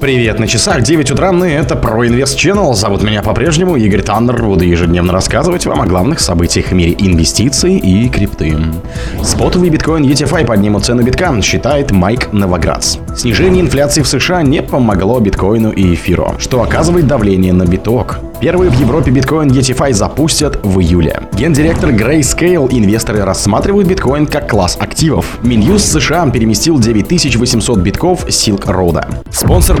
Привет, на часах 9 утра, и это ProInvest Channel. Зовут меня по-прежнему Игорь Таннер. Буду ежедневно рассказывать вам о главных событиях в мире инвестиций и крипты. Спотовый биткоин ETFI поднимут цену битка, считает Майк Новоградс. Снижение инфляции в США не помогло биткоину и эфиру, что оказывает давление на биток. Первый в Европе биткоин ETFI запустят в июле. Гендиректор Grayscale инвесторы рассматривают биткоин как класс активов. Минюс США переместил 9800 битков Silk Road. Спонсор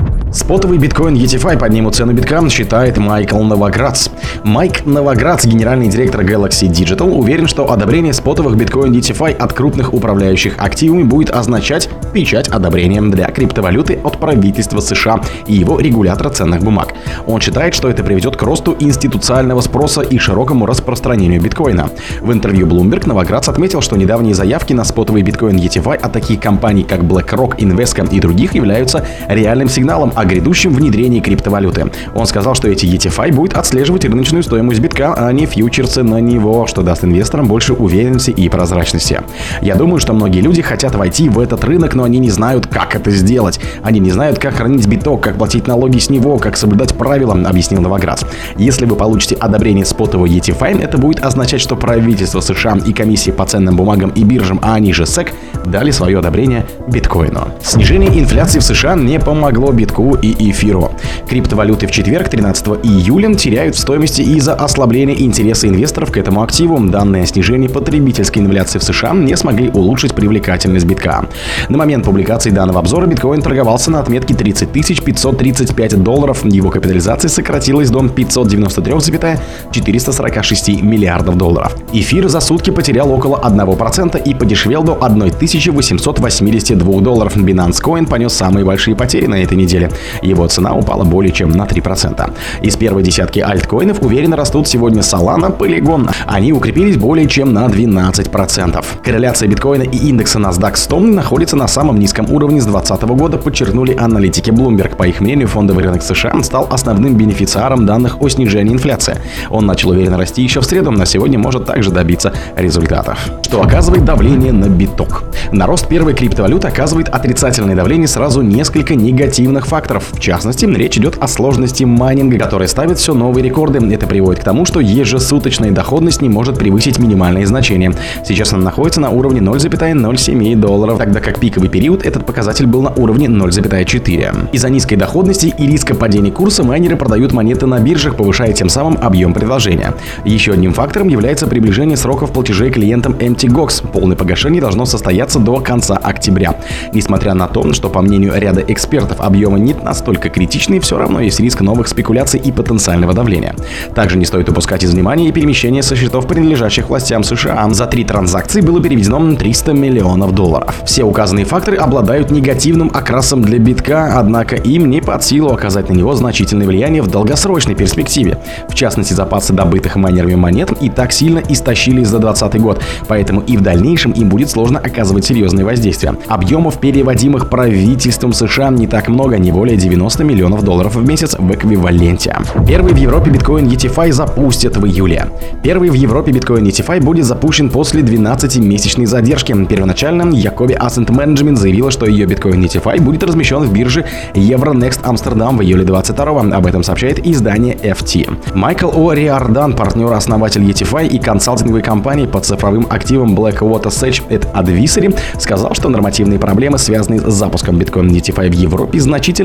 Спотовый биткоин ETFI поднимут цену битка, считает Майкл Новоградц. Майк Новоградц, генеральный директор Galaxy Digital, уверен, что одобрение спотовых биткоин ETFI от крупных управляющих активами будет означать печать одобрения для криптовалюты от правительства США и его регулятора ценных бумаг. Он считает, что это приведет к росту институционального спроса и широкому распространению биткоина. В интервью Bloomberg Новоградц отметил, что недавние заявки на спотовый биткоин ETFI от таких компаний, как BlackRock, Invesco и других являются реальным сигналом о грядущем внедрении криптовалюты. Он сказал, что эти ETFI будет отслеживать рыночную стоимость битка, а не фьючерсы на него, что даст инвесторам больше уверенности и прозрачности. Я думаю, что многие люди хотят войти в этот рынок, но они не знают, как это сделать. Они не знают, как хранить биток, как платить налоги с него, как соблюдать правила, объяснил Новоград. Если вы получите одобрение спотового ETFI, это будет означать, что правительство США и комиссии по ценным бумагам и биржам, а они же SEC, дали свое одобрение биткоину. Снижение инфляции в США не помогло битку и эфиру. Криптовалюты в четверг, 13 июля, теряют в стоимости из-за ослабления интереса инвесторов к этому активу. Данное снижение потребительской инфляции в США не смогли улучшить привлекательность битка. На момент публикации данного обзора биткоин торговался на отметке 30 535 долларов. Его капитализация сократилась до 593,446 миллиардов долларов. Эфир за сутки потерял около 1% и подешевел до 1882 долларов. Binance Coin понес самые большие потери на этой неделе. Его цена упала более чем на 3%. Из первой десятки альткоинов уверенно растут сегодня Solana, Polygon. Они укрепились более чем на 12%. Корреляция биткоина и индекса NASDAQ 100 находится на самом низком уровне с 2020 года, подчеркнули аналитики Bloomberg. По их мнению, фондовый рынок США стал основным бенефициаром данных о снижении инфляции. Он начал уверенно расти еще в среду, на сегодня может также добиться результатов. Что оказывает давление на биток. На рост первой криптовалюты оказывает отрицательное давление сразу несколько негативных факторов факторов. В частности, речь идет о сложности майнинга, который ставит все новые рекорды. Это приводит к тому, что ежесуточная доходность не может превысить минимальные значения. Сейчас она находится на уровне 0,07 долларов, тогда как пиковый период этот показатель был на уровне 0,4. Из-за низкой доходности и риска падения курса майнеры продают монеты на биржах, повышая тем самым объем предложения. Еще одним фактором является приближение сроков платежей клиентам MTGOX. Полное погашение должно состояться до конца октября. Несмотря на то, что по мнению ряда экспертов объемы не настолько критичный, все равно есть риск новых спекуляций и потенциального давления. Также не стоит упускать из внимания и перемещение со счетов, принадлежащих властям США. За три транзакции было переведено 300 миллионов долларов. Все указанные факторы обладают негативным окрасом для битка, однако им не под силу оказать на него значительное влияние в долгосрочной перспективе. В частности, запасы добытых майнерами монет и так сильно истощились за 2020 год, поэтому и в дальнейшем им будет сложно оказывать серьезные воздействия. Объемов, переводимых правительством США, не так много, не более более 90 миллионов долларов в месяц в эквиваленте. Первый в Европе биткоин ETFI запустят в июле. Первый в Европе биткоин ETFI будет запущен после 12-месячной задержки. Первоначально Jacobi Asset Management заявила, что ее биткоин ETFI будет размещен в бирже Euronext Amsterdam в июле 22 Об этом сообщает издание FT. Майкл О'Риордан, партнер, основатель ETFI и консалтинговой компании по цифровым активам Blackwater Sage at Advisory, сказал, что нормативные проблемы, связанные с запуском биткоин ETFI в Европе,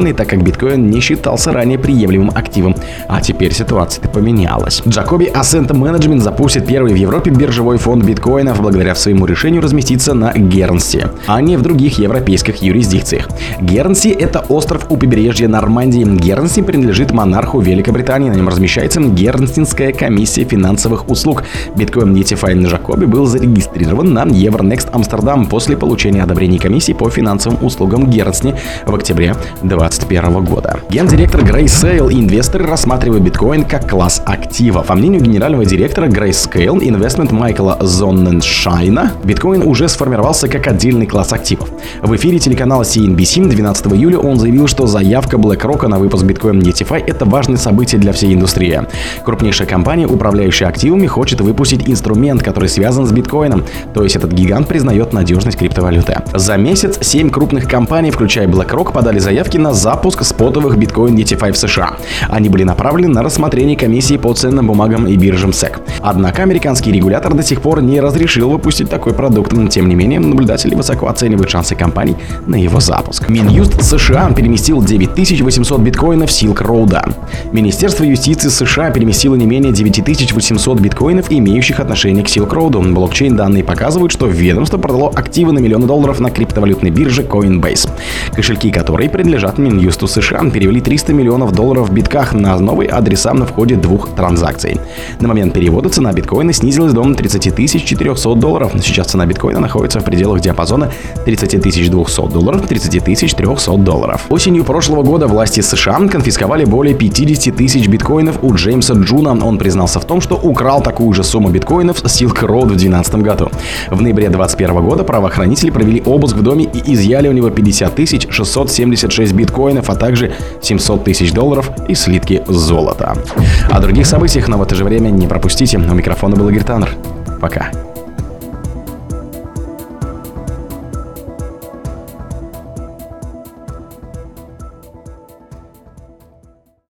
значительные так как биткоин не считался ранее приемлемым активом. А теперь ситуация поменялась. Джакоби Ascent Management запустит первый в Европе биржевой фонд биткоинов благодаря своему решению разместиться на Гернси, а не в других европейских юрисдикциях. Гернси – это остров у побережья Нормандии. Гернси принадлежит монарху Великобритании. На нем размещается Гернсинская комиссия финансовых услуг. Биткоин на Джакоби был зарегистрирован на Euronext Амстердам после получения одобрения комиссии по финансовым услугам Гернси в октябре 20 2021 года. Гендиректор Grayscale и инвесторы рассматривают биткоин как класс актива. По мнению генерального директора Grayscale Investment Майкла Зонненшайна, биткоин уже сформировался как отдельный класс активов. В эфире телеканала CNBC 12 июля он заявил, что заявка BlackRock на выпуск биткоин DeFi – это важное событие для всей индустрии. Крупнейшая компания, управляющая активами, хочет выпустить инструмент, который связан с биткоином, то есть этот гигант признает надежность криптовалюты. За месяц 7 крупных компаний, включая BlackRock, подали заявки на запуск спотовых биткоин DeFi в США. Они были направлены на рассмотрение комиссии по ценным бумагам и биржам SEC. Однако американский регулятор до сих пор не разрешил выпустить такой продукт. Тем не менее, наблюдатели высоко оценивают шансы компаний на его запуск. Минюст США переместил 9800 биткоинов Silk Road. Министерство юстиции США переместило не менее 9800 биткоинов, имеющих отношение к Silk Road. Блокчейн данные показывают, что ведомство продало активы на миллионы долларов на криптовалютной бирже Coinbase. Кошельки, которые принадлежат Минюсту США, перевели 300 миллионов долларов в битках на новые адреса в ходе двух транзакций. На момент перевода цена биткоина снизилась до 30 400 долларов. Сейчас цена биткоина находится в пределах диапазона 30 200 долларов 30 300 долларов. Осенью прошлого года власти США конфисковали более 50 тысяч биткоинов у Джеймса Джуна. Он признался в том, что украл такую же сумму биткоинов с Silk Road в 2012 году. В ноябре 2021 года правоохранители провели обыск в доме и изъяли у него 50 676 биткоинов, а также 700 тысяч долларов и слитки золота. О других событиях, но в это же время не пропустите. У микрофона был Игорь Таннер. Пока.